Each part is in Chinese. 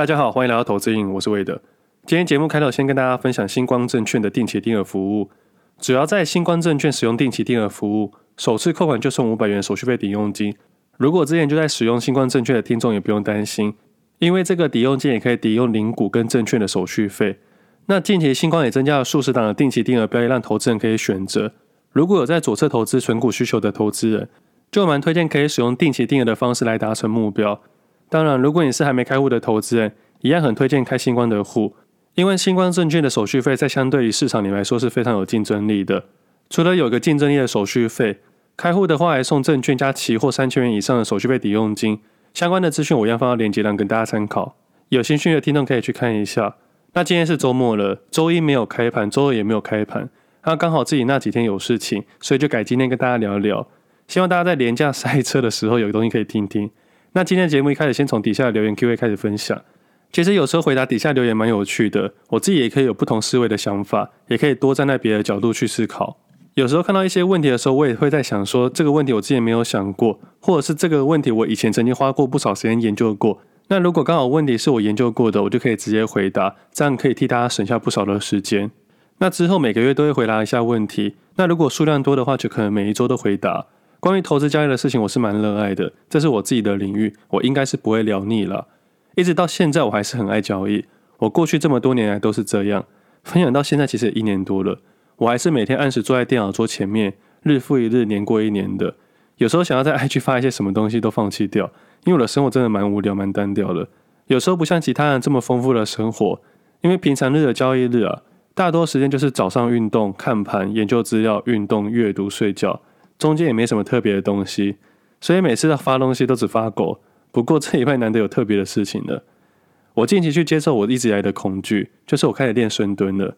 大家好，欢迎来到投资瘾，我是魏德。今天节目开头先跟大家分享新光证券的定期定额服务。只要在新光证券使用定期定额服务，首次扣款就送五百元手续费抵用金。如果之前就在使用新光证券的听众也不用担心，因为这个抵用金也可以抵用零股跟证券的手续费。那近期新光也增加了数十档的定期定额标的，让投资人可以选择。如果有在左侧投资存股需求的投资人，就蛮推荐可以使用定期定额的方式来达成目标。当然，如果你是还没开户的投资人，一样很推荐开新光的户，因为新光证券的手续费在相对于市场里来说是非常有竞争力的。除了有个竞争力的手续费，开户的话还送证券加期货三千元以上的手续费抵用金。相关的资讯我一样放到链接栏跟大家参考，有兴趣的听众可以去看一下。那今天是周末了，周一没有开盘，周二也没有开盘，那刚好自己那几天有事情，所以就改今天跟大家聊一聊。希望大家在连假塞车的时候有个东西可以听听。那今天的节目一开始先从底下的留言 Q&A 开始分享。其实有时候回答底下留言蛮有趣的，我自己也可以有不同思维的想法，也可以多站在别的角度去思考。有时候看到一些问题的时候，我也会在想说，这个问题我之前没有想过，或者是这个问题我以前曾经花过不少时间研究过。那如果刚好问题是我研究过的，我就可以直接回答，这样可以替大家省下不少的时间。那之后每个月都会回答一下问题。那如果数量多的话，就可能每一周都回答。关于投资交易的事情，我是蛮热爱的，这是我自己的领域，我应该是不会聊腻了。一直到现在，我还是很爱交易。我过去这么多年来都是这样，分享到现在其实一年多了，我还是每天按时坐在电脑桌前面，日复一日，年过一年的。有时候想要在 IG 发一些什么东西都放弃掉，因为我的生活真的蛮无聊、蛮单调的。有时候不像其他人这么丰富的生活，因为平常日的交易日啊，大多时间就是早上运动、看盘、研究资料、运动、阅读、睡觉。中间也没什么特别的东西，所以每次要发东西都只发狗。不过这一块难得有特别的事情了。我近期去接受我一直以来的恐惧，就是我开始练深蹲了。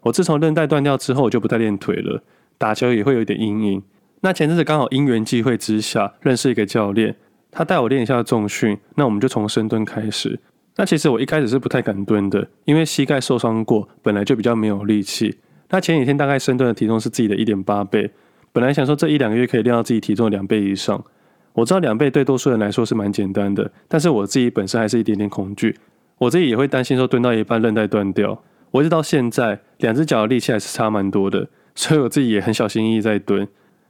我自从韧带断掉之后，我就不再练腿了，打球也会有一点阴影。那前阵子刚好因缘际会之下认识一个教练，他带我练一下重训，那我们就从深蹲开始。那其实我一开始是不太敢蹲的，因为膝盖受伤过，本来就比较没有力气。那前几天大概深蹲的体重是自己的一点八倍。本来想说这一两个月可以练到自己体重的两倍以上，我知道两倍对多数人来说是蛮简单的，但是我自己本身还是一点点恐惧，我自己也会担心说蹲到一半韧带断掉。我一直到现在两只脚的力气还是差蛮多的，所以我自己也很小心翼翼在蹲。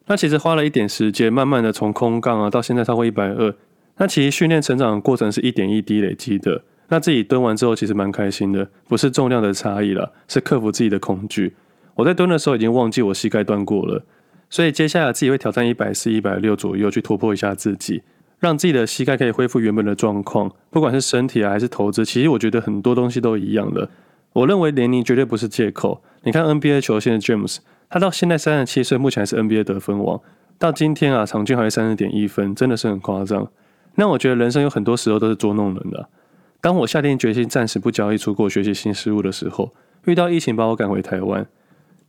那其实花了一点时间，慢慢的从空杠啊到现在超过一百二，那其实训练成长的过程是一点一滴累积的。那自己蹲完之后其实蛮开心的，不是重量的差异了，是克服自己的恐惧。我在蹲的时候已经忘记我膝盖断过了。所以接下来自己会挑战一百四、一百六左右去突破一下自己，让自己的膝盖可以恢复原本的状况。不管是身体啊还是投资，其实我觉得很多东西都一样的。我认为年龄绝对不是借口。你看 NBA 球星的 James，他到现在三十七岁，目前还是 NBA 得分王。到今天啊，场均还是三十点一分，真的是很夸张。那我觉得人生有很多时候都是捉弄人的。当我下定决心暂时不交易出国学习新事物的时候，遇到疫情把我赶回台湾。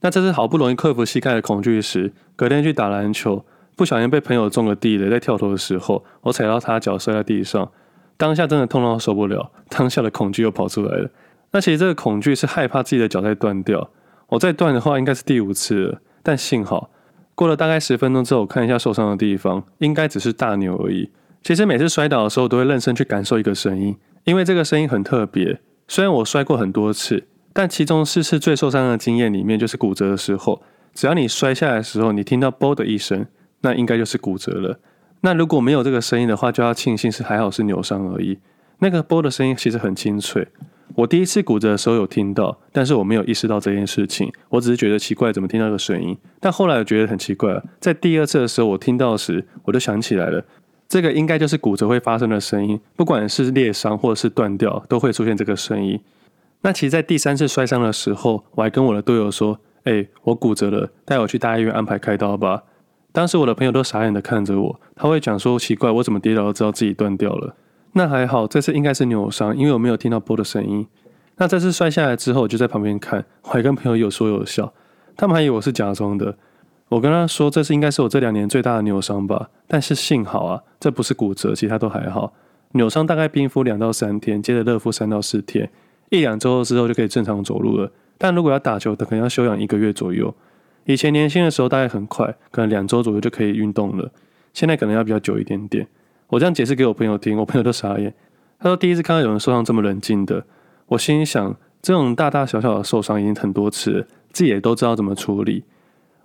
那这是好不容易克服膝盖的恐惧时，隔天去打篮球，不小心被朋友中了地雷，在跳投的时候，我踩到他脚摔在地上，当下真的痛到受不了，当下的恐惧又跑出来了。那其实这个恐惧是害怕自己的脚再断掉，我再断的话应该是第五次了，但幸好过了大概十分钟之后，我看一下受伤的地方，应该只是大扭而已。其实每次摔倒的时候，都会认真去感受一个声音，因为这个声音很特别。虽然我摔过很多次。但其中四次最受伤的经验里面，就是骨折的时候。只要你摔下来的时候，你听到“啵”的一声，那应该就是骨折了。那如果没有这个声音的话，就要庆幸是还好是扭伤而已。那个“啵”的声音其实很清脆。我第一次骨折的时候有听到，但是我没有意识到这件事情，我只是觉得奇怪，怎么听到这个声音？但后来我觉得很奇怪，在第二次的时候我听到时，我就想起来了，这个应该就是骨折会发生的声音，不管是裂伤或者是断掉，都会出现这个声音。那其实，在第三次摔伤的时候，我还跟我的队友说：“哎、我骨折了，带我去大医院安排开刀吧。”当时我的朋友都傻眼的看着我，他会讲说：“奇怪，我怎么跌倒都知道自己断掉了？”那还好，这次应该是扭伤，因为我没有听到啵的声音。那这次摔下来之后，我就在旁边看，我还跟朋友有说有笑，他们还以为我是假装的。我跟他说：“这次应该是我这两年最大的扭伤吧。”但是幸好啊，这不是骨折，其他都还好。扭伤大概冰敷两到三天，接着热敷三到四天。一两周之后就可以正常走路了，但如果要打球，可能要休养一个月左右。以前年轻的时候大概很快，可能两周左右就可以运动了，现在可能要比较久一点点。我这样解释给我朋友听，我朋友都傻眼。他说第一次看到有人受伤这么冷静的，我心想，这种大大小小的受伤已经很多次了，自己也都知道怎么处理。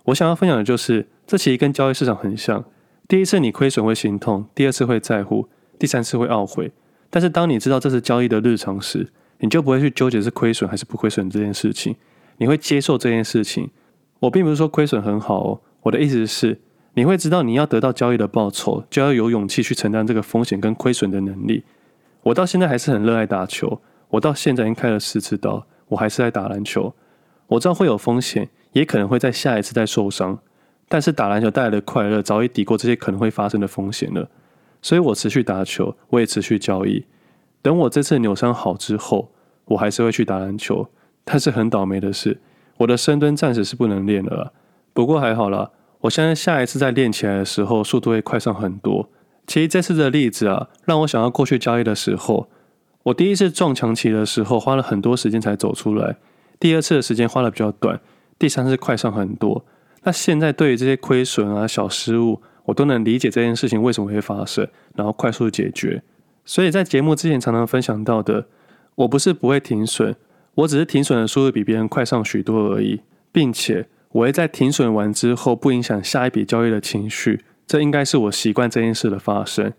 我想要分享的就是，这其实跟交易市场很像。第一次你亏损会心痛，第二次会在乎，第三次会懊悔。但是当你知道这是交易的日常时，你就不会去纠结是亏损还是不亏损这件事情，你会接受这件事情。我并不是说亏损很好哦，我的意思是，你会知道你要得到交易的报酬，就要有勇气去承担这个风险跟亏损的能力。我到现在还是很热爱打球，我到现在已经开了四次刀，我还是在打篮球。我知道会有风险，也可能会在下一次再受伤。但是打篮球带来的快乐早已抵过这些可能会发生的风险了，所以我持续打球，我也持续交易。等我这次扭伤好之后，我还是会去打篮球。但是很倒霉的是，我的深蹲暂时是不能练了。不过还好啦，我相信下一次再练起来的时候，速度会快上很多。其实这次的例子啊，让我想到过去交易的时候，我第一次撞墙期的时候花了很多时间才走出来，第二次的时间花了比较短，第三次快上很多。那现在对于这些亏损啊、小失误，我都能理解这件事情为什么会发生，然后快速解决。所以在节目之前常常分享到的，我不是不会停损，我只是停损的速度比别人快上许多而已，并且我会在停损完之后不影响下一笔交易的情绪，这应该是我习惯这件事的发生。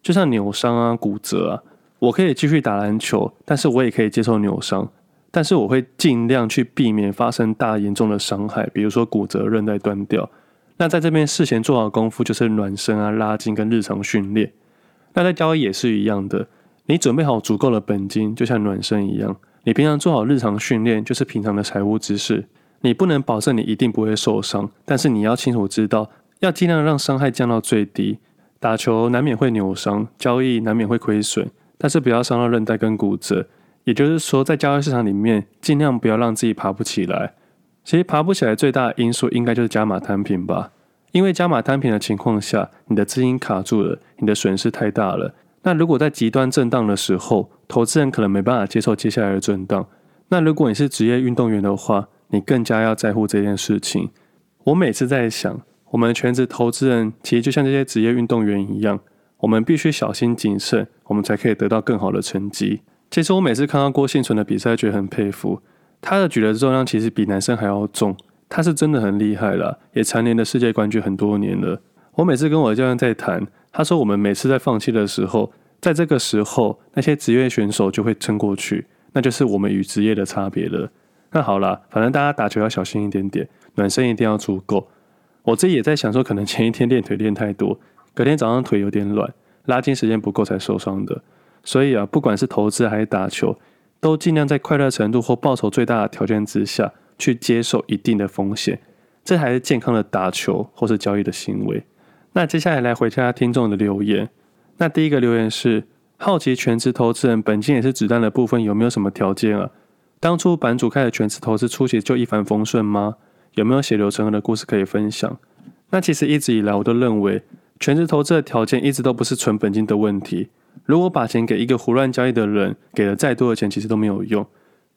就像扭伤啊、骨折啊，我可以继续打篮球，但是我也可以接受扭伤。但是我会尽量去避免发生大严重的伤害，比如说骨折、韧带断掉。那在这边事前做好功夫，就是暖身啊、拉筋跟日常训练。那在交易也是一样的，你准备好足够的本金，就像暖身一样。你平常做好日常训练，就是平常的财务知识。你不能保证你一定不会受伤，但是你要清楚知道，要尽量让伤害降到最低。打球难免会扭伤，交易难免会亏损，但是不要伤到韧带跟骨折。也就是说，在交易市场里面，尽量不要让自己爬不起来。其实爬不起来最大的因素，应该就是加码摊平吧。因为加码摊平的情况下，你的资金卡住了，你的损失太大了。那如果在极端震荡的时候，投资人可能没办法接受接下来的震荡。那如果你是职业运动员的话，你更加要在乎这件事情。我每次在想，我们全职投资人其实就像这些职业运动员一样，我们必须小心谨慎，我们才可以得到更好的成绩。其实我每次看到郭幸存的比赛，觉得很佩服。他的举的重量其实比男生还要重，他是真的很厉害了，也蝉联的世界冠军很多年了。我每次跟我的教练在谈，他说我们每次在放弃的时候，在这个时候那些职业选手就会撑过去，那就是我们与职业的差别了。那好了，反正大家打球要小心一点点，暖身一定要足够。我自己也在想说，可能前一天练腿练太多，隔天早上腿有点软，拉筋时间不够才受伤的。所以啊，不管是投资还是打球，都尽量在快乐程度或报酬最大的条件之下去接受一定的风险，这还是健康的打球或是交易的行为。那接下来来回答听众的留言。那第一个留言是好奇全职投资人本金也是子弹的部分有没有什么条件啊？当初版主开始全职投资初期就一帆风顺吗？有没有血流成河的故事可以分享？那其实一直以来我都认为全职投资的条件一直都不是纯本金的问题。如果把钱给一个胡乱交易的人，给了再多的钱，其实都没有用。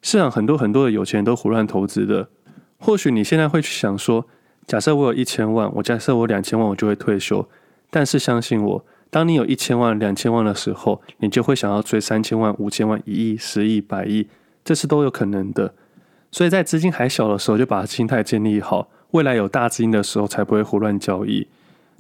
市场很多很多的有钱人都胡乱投资的。或许你现在会去想说，假设我有一千万，我假设我两千万，我就会退休。但是相信我，当你有一千万、两千万的时候，你就会想要追三千万、五千万、一亿、十亿、百亿，这是都有可能的。所以在资金还小的时候，就把心态建立好，未来有大资金的时候，才不会胡乱交易。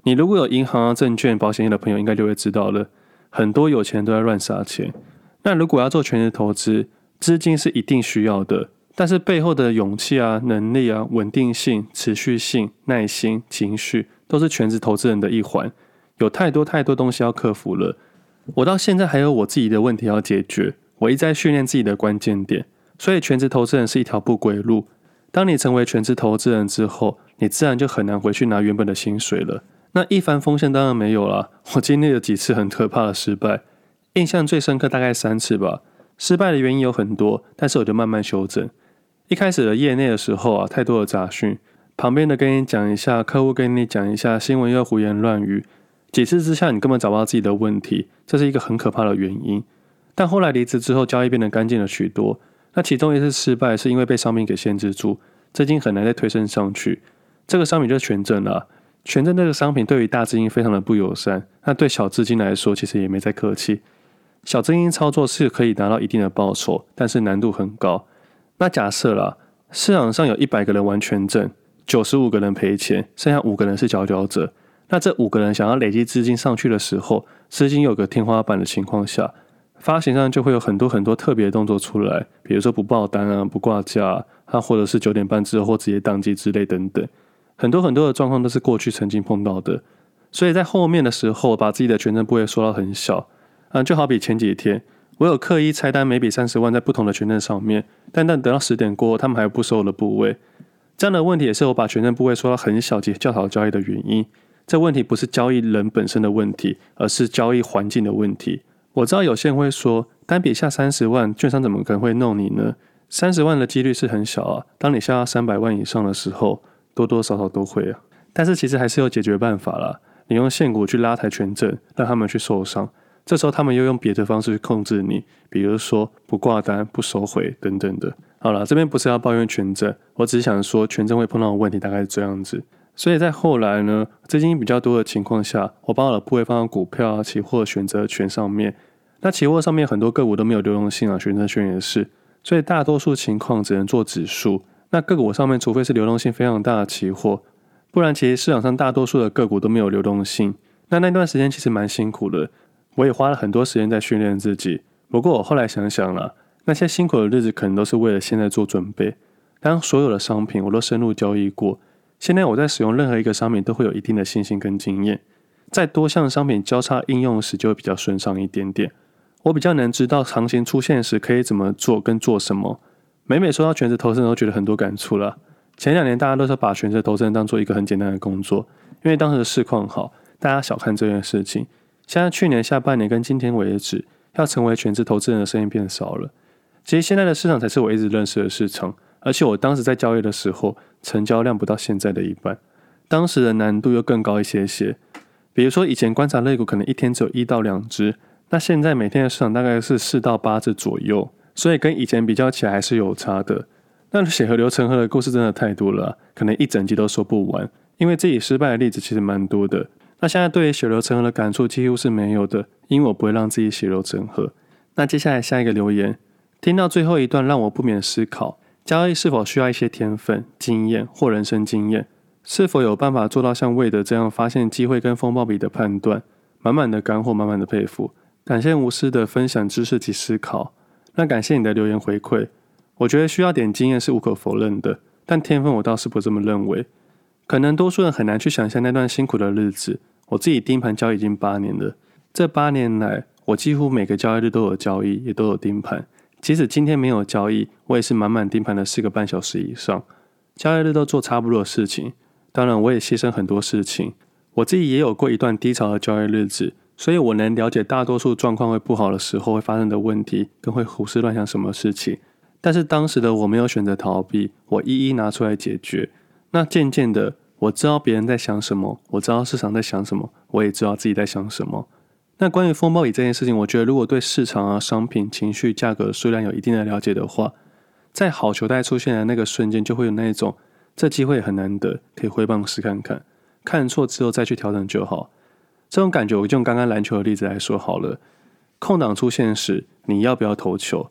你如果有银行啊、证券、保险业的朋友，应该就会知道了。很多有钱人都在乱撒钱。那如果要做全职投资，资金是一定需要的，但是背后的勇气啊、能力啊、稳定性、持续性、耐心、情绪，都是全职投资人的一环。有太多太多东西要克服了。我到现在还有我自己的问题要解决，我一直在训练自己的关键点。所以，全职投资人是一条不归路。当你成为全职投资人之后，你自然就很难回去拿原本的薪水了。那一帆风顺当然没有了，我经历了几次很可怕的失败，印象最深刻大概三次吧。失败的原因有很多，但是我就慢慢修正。一开始的业内的时候啊，太多的杂讯，旁边的跟你讲一下，客户跟你讲一下，新闻又胡言乱语，几次之下你根本找不到自己的问题，这是一个很可怕的原因。但后来离职之后，交易变得干净了许多。那其中一次失败是因为被商品给限制住，资金很难再推升上去，这个商品就是权证了。权证这个商品对于大资金非常的不友善，那对小资金来说其实也没再客气。小资金操作是可以拿到一定的报酬，但是难度很高。那假设啦，市场上有一百个人玩权证，九十五个人赔钱，剩下五个人是佼佼者。那这五个人想要累积资金上去的时候，资金有个天花板的情况下，发行上就会有很多很多特别的动作出来，比如说不报单啊、不挂价啊，或者是九点半之后或直接当机之类等等，很多很多的状况都是过去曾经碰到的。所以在后面的时候，把自己的权证部位缩到很小，啊，就好比前几天我有刻意拆单每笔三十万在不同的权证上面，但但等到十点过后，他们还有不收我的部位，这样的问题也是我把权证部位缩到很小及较少交易的原因。这问题不是交易人本身的问题，而是交易环境的问题。我知道有些人会说，单笔下三十万，券商怎么可能会弄你呢？三十万的几率是很小啊。当你下到三百万以上的时候，多多少少都会啊。但是其实还是有解决办法啦。你用现股去拉抬权证，让他们去受伤。这时候他们又用别的方式去控制你，比如说不挂单、不收回等等的。好了，这边不是要抱怨权证，我只是想说权证会碰到的问题大概是这样子。所以在后来呢，资金比较多的情况下，我把我的部位放到股票、期货选择权上面。那期货上面很多个股都没有流动性啊，选择权也是。所以大多数情况只能做指数。那个股上面，除非是流动性非常大的期货，不然其实市场上大多数的个股都没有流动性。那那段时间其实蛮辛苦的，我也花了很多时间在训练自己。不过我后来想想了，那些辛苦的日子可能都是为了现在做准备。当所有的商品我都深入交易过。现在我在使用任何一个商品都会有一定的信心跟经验，在多项商品交叉应用时就会比较顺畅一点点。我比较能知道行情出现时可以怎么做跟做什么。每每说到全职投资，都觉得很多感触了。前两年大家都是把全职投资当做一个很简单的工作，因为当时的市况好，大家小看这件事情。现在去年下半年跟今天为止，要成为全职投资人的声音变少了。其实现在的市场才是我一直认识的市场。而且我当时在交易的时候，成交量不到现在的一半，当时的难度又更高一些些。比如说以前观察类股可能一天只有一到两只，那现在每天的市场大概是四到八只左右，所以跟以前比较起来还是有差的。那血河流成河的故事真的太多了，可能一整集都说不完，因为自己失败的例子其实蛮多的。那现在对于血流成河的感触几乎是没有的，因为我不会让自己血流成河。那接下来下一个留言，听到最后一段让我不免思考。交易是否需要一些天分、经验或人生经验？是否有办法做到像魏德这样发现机会跟风暴比的判断？满满的干货，满满的佩服。感谢无私的分享知识及思考。那感谢你的留言回馈。我觉得需要点经验是无可否认的，但天分我倒是不这么认为。可能多数人很难去想象那段辛苦的日子。我自己盯盘交易已经八年了，这八年来，我几乎每个交易日都有交易，也都有盯盘。即使今天没有交易，我也是满满盯盘了四个半小时以上，交易日都做差不多的事情。当然，我也牺牲很多事情。我自己也有过一段低潮的交易日子，所以我能了解大多数状况会不好的时候会发生的问题，跟会胡思乱想什么事情。但是当时的我没有选择逃避，我一一拿出来解决。那渐渐的，我知道别人在想什么，我知道市场在想什么，我也知道自己在想什么。那关于风暴比这件事情，我觉得如果对市场啊、商品、情绪、价格、数量有一定的了解的话，在好球带出现的那个瞬间，就会有那一种这机会很难得，可以挥棒试看看，看错之后再去调整就好。这种感觉，我就用刚刚篮球的例子来说好了。空档出现时，你要不要投球？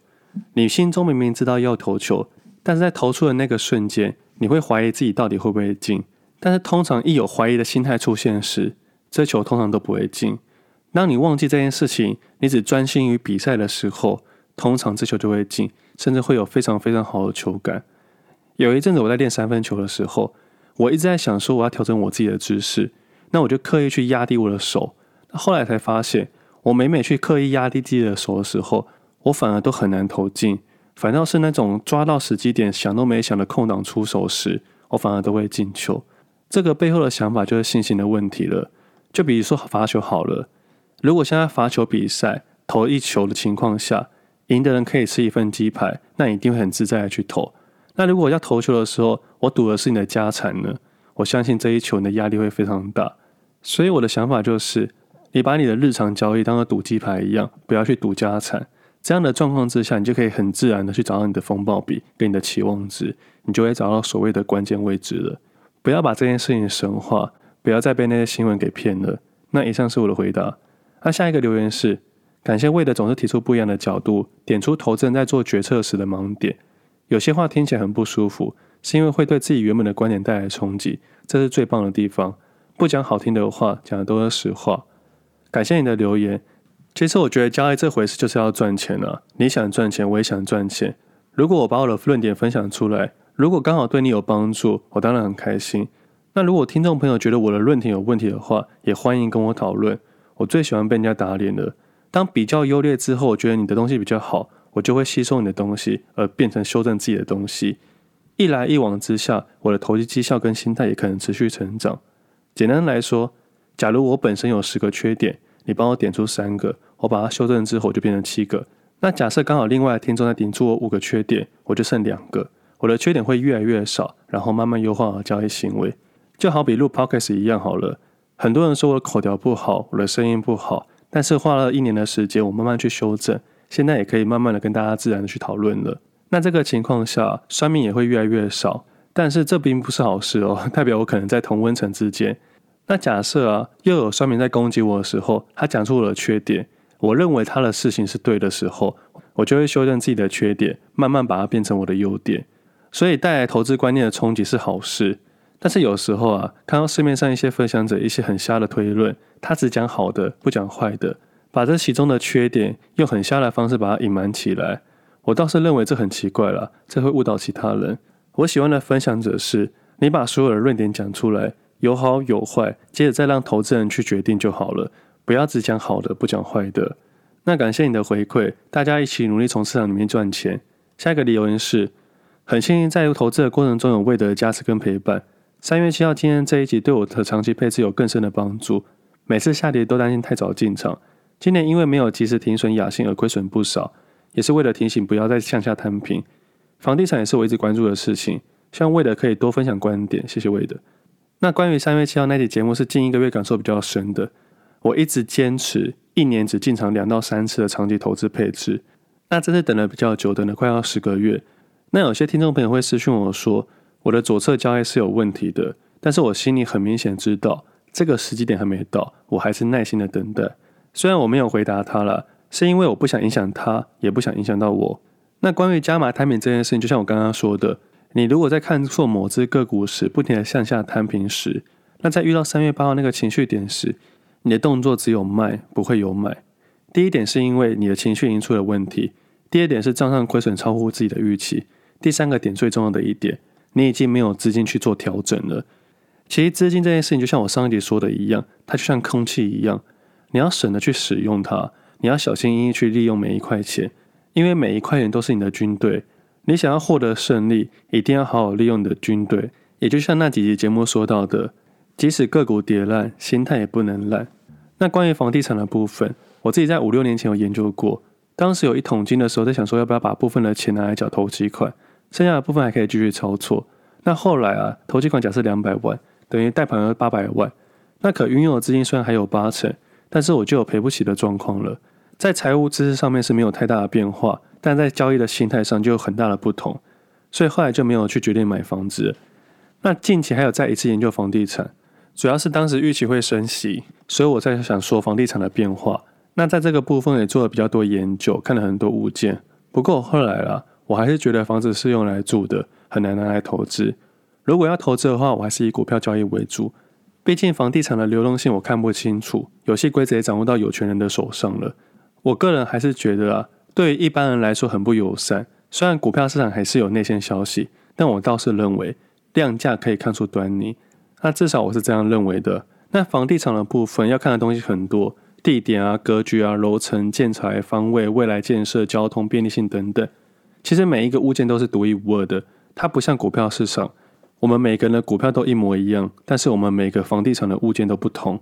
你心中明明知道要投球，但是在投出的那个瞬间，你会怀疑自己到底会不会进。但是通常一有怀疑的心态出现时，这球通常都不会进。当你忘记这件事情，你只专心于比赛的时候，通常这球就会进，甚至会有非常非常好的球感。有一阵子我在练三分球的时候，我一直在想说我要调整我自己的姿势，那我就刻意去压低我的手。后来才发现，我每每去刻意压低自己的手的时候，我反而都很难投进，反倒是那种抓到时机点想都没想的空档出手时，我反而都会进球。这个背后的想法就是信心的问题了。就比如说罚球好了。如果现在罚球比赛投一球的情况下，赢的人可以吃一份鸡排，那你一定会很自在的去投。那如果要投球的时候，我赌的是你的家产呢？我相信这一球你的压力会非常大。所以我的想法就是，你把你的日常交易当做赌鸡排一样，不要去赌家产。这样的状况之下，你就可以很自然的去找到你的风暴比跟你的期望值，你就会找到所谓的关键位置了。不要把这件事情神化，不要再被那些新闻给骗了。那以上是我的回答。那下一个留言是：感谢魏的总是提出不一样的角度，点出投资人在做决策时的盲点。有些话听起来很不舒服，是因为会对自己原本的观点带来冲击，这是最棒的地方。不讲好听的话，讲的都是实话。感谢你的留言。其实我觉得交易这回事就是要赚钱了啊。你想赚钱，我也想赚钱。如果我把我的论点分享出来，如果刚好对你有帮助，我当然很开心。那如果听众朋友觉得我的论点有问题的话，也欢迎跟我讨论。我最喜欢被人家打脸了。当比较优劣之后，我觉得你的东西比较好，我就会吸收你的东西，而变成修正自己的东西。一来一往之下，我的投机绩效跟心态也可能持续成长。简单来说，假如我本身有十个缺点，你帮我点出三个，我把它修正之后就变成七个。那假设刚好另外听众在点出我五个缺点，我就剩两个，我的缺点会越来越少，然后慢慢优化我交易行为。就好比录 Podcast 一样好了，很多人说我的口条不好，我的声音不好，但是花了一年的时间，我慢慢去修正，现在也可以慢慢的跟大家自然的去讨论了。那这个情况下，酸民也会越来越少，但是这并不是好事哦，代表我可能在同温层之间。那假设啊，又有酸民在攻击我的时候，他讲出我的缺点，我认为他的事情是对的时候，我就会修正自己的缺点，慢慢把它变成我的优点。所以带来投资观念的冲击是好事。但是有时候啊，看到市面上一些分享者一些很瞎的推论，他只讲好的，不讲坏的，把这其中的缺点用很瞎的方式把它隐瞒起来。我倒是认为这很奇怪了，这会误导其他人。我喜欢的分享者是，你把所有的论点讲出来，有好有坏，接着再让投资人去决定就好了，不要只讲好的，不讲坏的。那感谢你的回馈，大家一起努力从市场里面赚钱。下一个留言是，很幸运在投资的过程中有魏德的加持跟陪伴。三月七号，今天这一集对我的长期配置有更深的帮助。每次下跌都担心太早进场，今年因为没有及时停损雅兴而亏损不少，也是为了提醒不要再向下摊平。房地产也是我一直关注的事情，希望魏德可以多分享观点，谢谢魏德。那关于三月七号那集节目是近一个月感受比较深的，我一直坚持一年只进场两到三次的长期投资配置，那这次等了比较久，等了快要十个月。那有些听众朋友会私讯我说，我的左侧交易是有问题的，但是我心里很明显知道这个时机点还没到，我还是耐心的等待。虽然我没有回答他了，是因为我不想影响他，也不想影响到我。那关于加码摊平这件事情，就像我刚刚说的，你如果在看错某只个股时，不停的向下摊平时，那在遇到三月八号那个情绪点时，你的动作只有卖，不会有买。第一点是因为你的情绪已经出了问题，第二点是账上亏损超乎自己的预期，第三个点最重要的一点。你已经没有资金去做调整了。其实资金这件事情，就像我上一集说的一样，它就像空气一样，你要省得去使用它，你要小心翼翼去利用每一块钱，因为每一块钱都是你的军队。你想要获得胜利，一定要好好利用你的军队。也就像那几集节目说到的，即使个股跌烂，心态也不能烂。那关于房地产的部分，我自己在五六年前有研究过，当时有一桶金的时候，在想说要不要把部分的钱拿来缴投机款。剩下的部分还可以继续操作。那后来啊，投机款假设两百万，等于贷款额八百万。那可运用的资金虽然还有八成，但是我就有赔不起的状况了。在财务知识上面是没有太大的变化，但在交易的心态上就有很大的不同。所以后来就没有去决定买房子。那近期还有再一次研究房地产，主要是当时预期会升息，所以我在想说房地产的变化。那在这个部分也做了比较多研究，看了很多物件。不过后来啊。我还是觉得房子是用来住的，很难拿来投资。如果要投资的话，我还是以股票交易为主。毕竟房地产的流动性我看不清楚，游戏规则也掌握到有权人的手上了。我个人还是觉得啊，对一般人来说很不友善。虽然股票市场还是有内线消息，但我倒是认为量价可以看出端倪。那至少我是这样认为的。那房地产的部分要看的东西很多，地点啊、格局啊、楼层、建材、方位、未来建设、交通便利性等等。其实每一个物件都是独一无二的，它不像股票市场，我们每个人的股票都一模一样，但是我们每个房地产的物件都不同。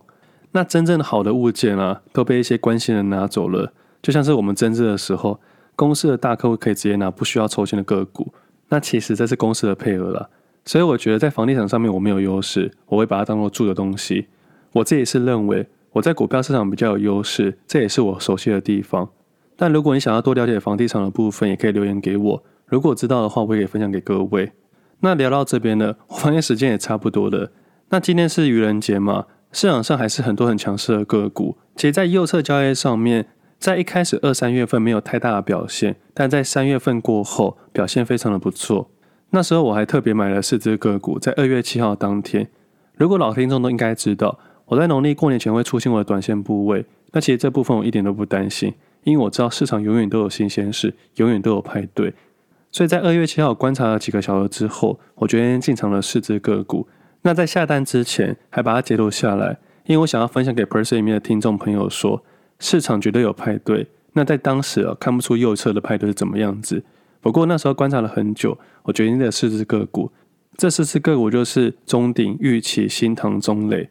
那真正好的物件啊，都被一些关系人拿走了。就像是我们增资的时候，公司的大客户可以直接拿不需要抽签的个股，那其实这是公司的配额了。所以我觉得在房地产上面我没有优势，我会把它当做住的东西。我自己是认为我在股票市场比较有优势，这也是我熟悉的地方。但如果你想要多了解房地产的部分，也可以留言给我。如果知道的话，我也可以分享给各位。那聊到这边呢，我发现时间也差不多了。那今天是愚人节嘛，市场上还是很多很强势的个股。其实，在右侧交易上面，在一开始二三月份没有太大的表现，但在三月份过后表现非常的不错。那时候我还特别买了四只个股，在二月七号当天。如果老听众都应该知道，我在农历过年前会出清我的短线部位。那其实这部分我一点都不担心，因为我知道市场永远都有新鲜事，永远都有派对。所以在二月七号观察了几个小时之后，我决定进场了四只个股。那在下单之前，还把它截图下来，因为我想要分享给 person 里面的听众朋友说，市场绝对有派对。那在当时啊，看不出右侧的派对是怎么样子。不过那时候观察了很久，我决定了四只个股。这四只个股就是中鼎、玉器、新唐、中磊。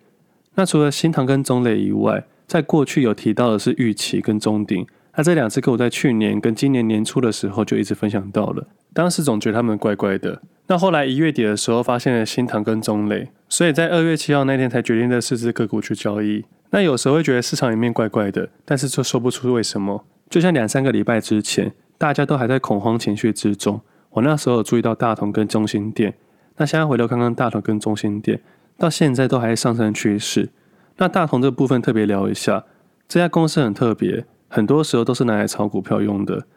那除了新唐跟中磊以外，在过去有提到的是玉器跟中鼎。那这两只个股在去年跟今年年初的时候就一直分享到了，当时总觉得他们怪怪的。那后来一月底的时候发现了新唐跟中磊，所以在二月七号那天才决定这四只个股去交易。那有时候会觉得市场里面怪怪的，但是就说不出为什么。就像两三个礼拜之前。大家都还在恐慌情绪之中，我那时候有注意到大同跟中心店，那现在回头看看大同跟中心店，到现在都还是上升趋势。那大同这部分特别聊一下，这家公司很特别，很多时候都是拿来炒股票用的。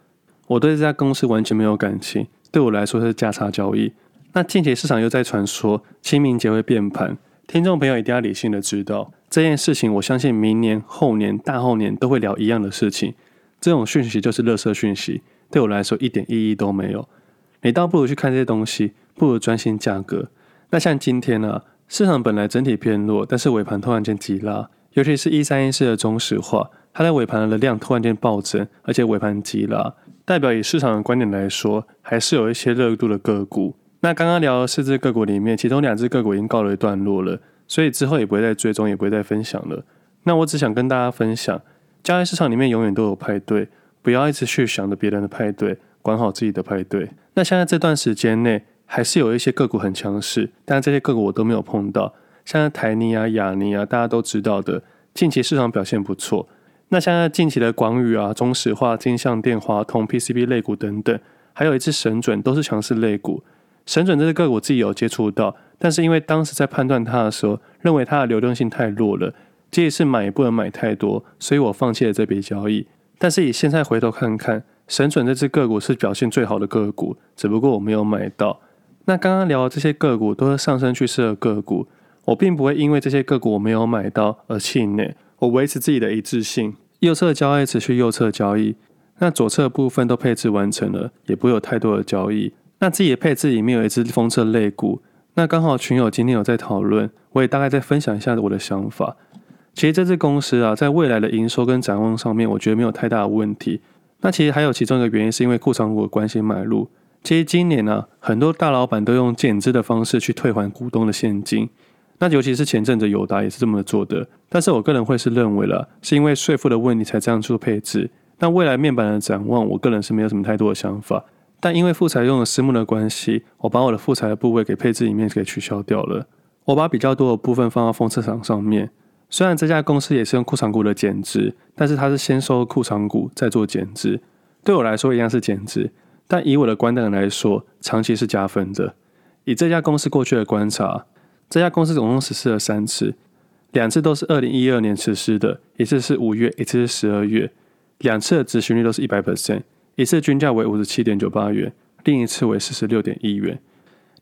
我对这家公司完全没有感情，对我来说是价差交易。那近期市场又在传说清明节会变盘，听众朋友一定要理性的知道这件事情。我相信明年、后年、大后年都会聊一样的事情，这种讯息就是垃圾讯息。对我来说一点意义都没有，你倒不如去看这些东西，不如专心价格。那像今天呢、啊，市场本来整体偏弱，但是尾盘突然间急拉，尤其是一三一四的中石化，它在尾盘的量突然间暴增，而且尾盘急拉，代表以市场的观点来说，还是有一些热度的个股。那刚刚聊的四只个股里面，其中两只个股已经告了一段落了，所以之后也不会再追踪，也不会再分享了。那我只想跟大家分享，交易市场里面永远都有派对。不要一直去想着别人的派对，管好自己的派对。那现在这段时间内，还是有一些个股很强势，但这些个股我都没有碰到。像台泥啊、亚泥啊，大家都知道的，近期市场表现不错。那像在近期的广宇啊、中石化、金像电、华通、PCB 类股等等，还有一次神准，都是强势类股。神准这只个股自己有接触到，但是因为当时在判断它的时候，认为它的流动性太弱了，即使是买也不能买太多，所以我放弃了这笔交易。但是以现在回头看看，神准这只个股是表现最好的个股，只不过我没有买到。那刚刚聊的这些个股都是上升趋势的个股，我并不会因为这些个股我没有买到而气馁，我维持自己的一致性。右侧交易持续右侧交易，那左侧部分都配置完成了，也不会有太多的交易。那自己的配置里面有一只风车类股，那刚好群友今天有在讨论，我也大概再分享一下我的想法。其实这支公司啊，在未来的营收跟展望上面，我觉得没有太大的问题。那其实还有其中一个原因，是因为库藏股的关系买入。其实今年呢、啊，很多大老板都用减资的方式去退还股东的现金。那尤其是前阵子友达也是这么做的。但是我个人会是认为了，是因为税负的问题才这样做配置。那未来面板的展望，我个人是没有什么太多的想法。但因为富采用了私募的关系，我把我的富采的部位给配置里面给取消掉了。我把比较多的部分放到封测厂上面。虽然这家公司也是用库藏股的减资，但是它是先收库藏股再做减资。对我来说一样是减资，但以我的观点来说，长期是加分的。以这家公司过去的观察，这家公司总共实施了三次，两次都是二零一二年实施的，一次是五月，一次是十二月，两次的执行率都是一百 percent，一次均价为五十七点九八元，另一次为四十六点一元，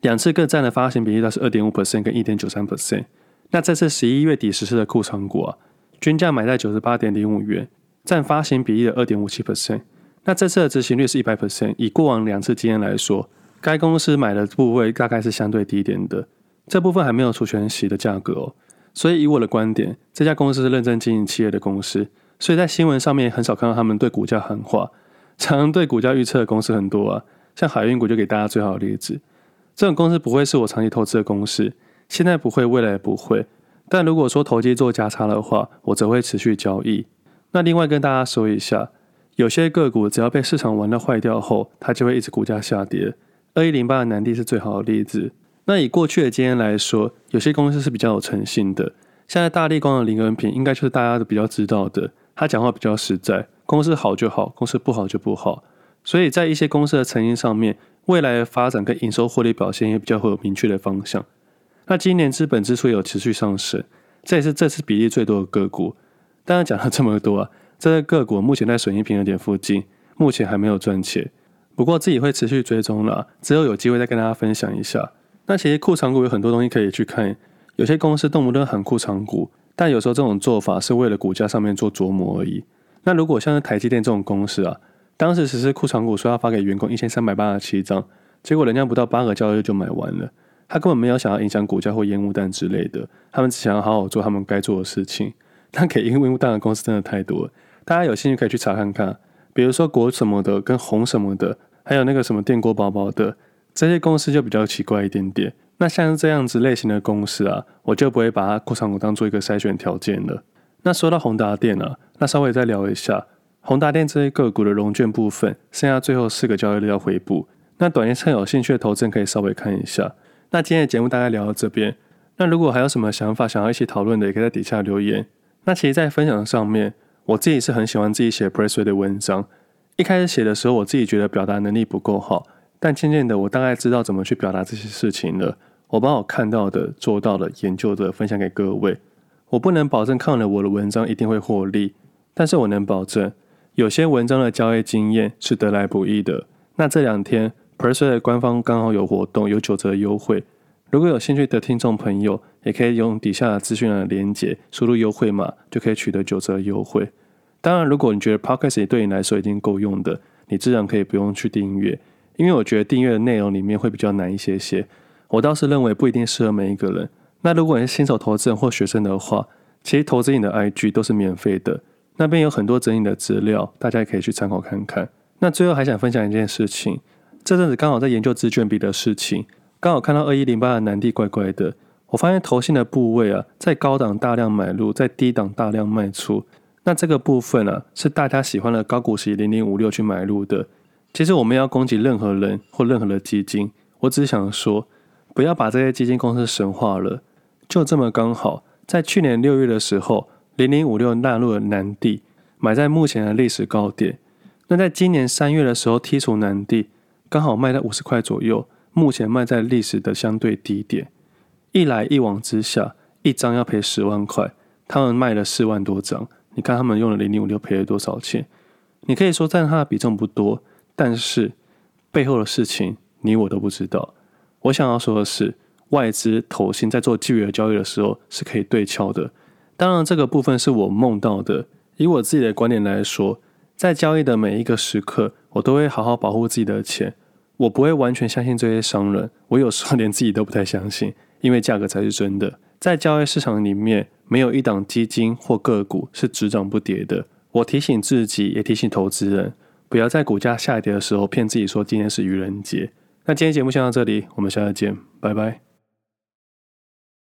两次各占的发行比例都是二点五 percent 跟一点九三 percent。那这次十一月底实施的库存股啊，均价买在九十八点零五元，占发行比例的二点五七 percent。那这次的执行率是一百 percent。以过往两次经验来说，该公司买的部位大概是相对低一点的，这部分还没有除权息的价格哦。所以以我的观点，这家公司是认真经营企业的公司，所以在新闻上面很少看到他们对股价喊话，常对股价预测的公司很多啊，像海运股就给大家最好的例子。这种公司不会是我长期投资的公司。现在不会，未来也不会。但如果说投机做价差的话，我则会持续交易。那另外跟大家说一下，有些个股只要被市场玩到坏掉后，它就会一直股价下跌。二一零八的南帝是最好的例子。那以过去的经验来说，有些公司是比较有诚信的。现在大立光的林恩平应该就是大家都比较知道的，他讲话比较实在。公司好就好，公司不好就不好。所以在一些公司的成因上面，未来的发展跟营收获利表现也比较会有明确的方向。那今年资本支出有持续上升，这也是这次比例最多的个股。当然讲了这么多啊，这个个股目前在损益平衡点附近，目前还没有赚钱。不过自己会持续追踪啦，之后有机会再跟大家分享一下。那其实库藏股有很多东西可以去看，有些公司动不动喊库藏股，但有时候这种做法是为了股价上面做琢磨而已。那如果像是台积电这种公司啊，当时实施库藏股说要发给员工一千三百八十七张，结果人家不到八个交易日就买完了，他根本没有想要影响股价或烟雾弹之类的，他们只想要好好做他们该做的事情。但给烟雾弹的公司真的太多了，大家有兴趣可以去查看看。比如说国什么的跟红什么的，还有那个什么电锅宝宝的这些公司就比较奇怪一点点。那像这样子类型的公司啊，我就不会把它库藏股当做一个筛选条件了。那说到宏达电啊，那稍微再聊一下宏达电这些个股的融券部分，剩下最后四个交易日要回补。那短线趁有兴趣的投资人可以稍微看一下。那今天的节目大概聊到这边。那如果还有什么想法想要一起讨论的，也可以在底下留言。那其实，在分享上面。我自己是很喜欢自己写 Pressway 的文章。一开始写的时候，我自己觉得表达能力不够好，但渐渐的，我大概知道怎么去表达这些事情了。我把我看到的、做到的、研究的分享给各位。我不能保证看了我的文章一定会获利，但是我能保证，有些文章的交易经验是得来不易的。那这两天，Perse 的官方刚好有活动，有九折优惠。如果有兴趣的听众朋友，也可以用底下的资讯栏的连接，输入优惠码就可以取得九折优惠。当然，如果你觉得 Podcast 对你来说已经够用的，你自然可以不用去订阅，因为我觉得订阅的内容里面会比较难一些些。我倒是认为不一定适合每一个人。那如果你是新手投资人或学生的话，其实投资你的 IG 都是免费的，那边有很多整理的资料，大家也可以去参考看看。那最后还想分享一件事情，这阵子刚好在研究资券比的事情。刚好看到二一零八的南帝怪怪的，我发现投信的部位啊，在高档大量买入，在低档大量卖出。那这个部分啊，是大家喜欢的高股息零零五六去买入的。其实我们要攻击任何人或任何的基金，我只想说，不要把这些基金公司神化了。就这么刚好，在去年六月的时候，零零五六纳入了南地，买在目前的历史高点。那在今年三月的时候剔除南地，刚好卖在五十块左右。目前卖在历史的相对低点，一来一往之下，一张要赔十万块，他们卖了四万多张，你看他们用了零零五六赔了多少钱？你可以说占他的比重不多，但是背后的事情你我都不知道。我想要说的是，外资投信在做巨额交易的时候是可以对敲的。当然，这个部分是我梦到的。以我自己的观点来说，在交易的每一个时刻，我都会好好保护自己的钱。我不会完全相信这些商人，我有时候连自己都不太相信，因为价格才是真的。在交易市场里面，没有一档基金或个股是只涨不跌的。我提醒自己，也提醒投资人，不要在股价下跌的时候骗自己说今天是愚人节。那今天节目先到这里，我们下次见，拜拜。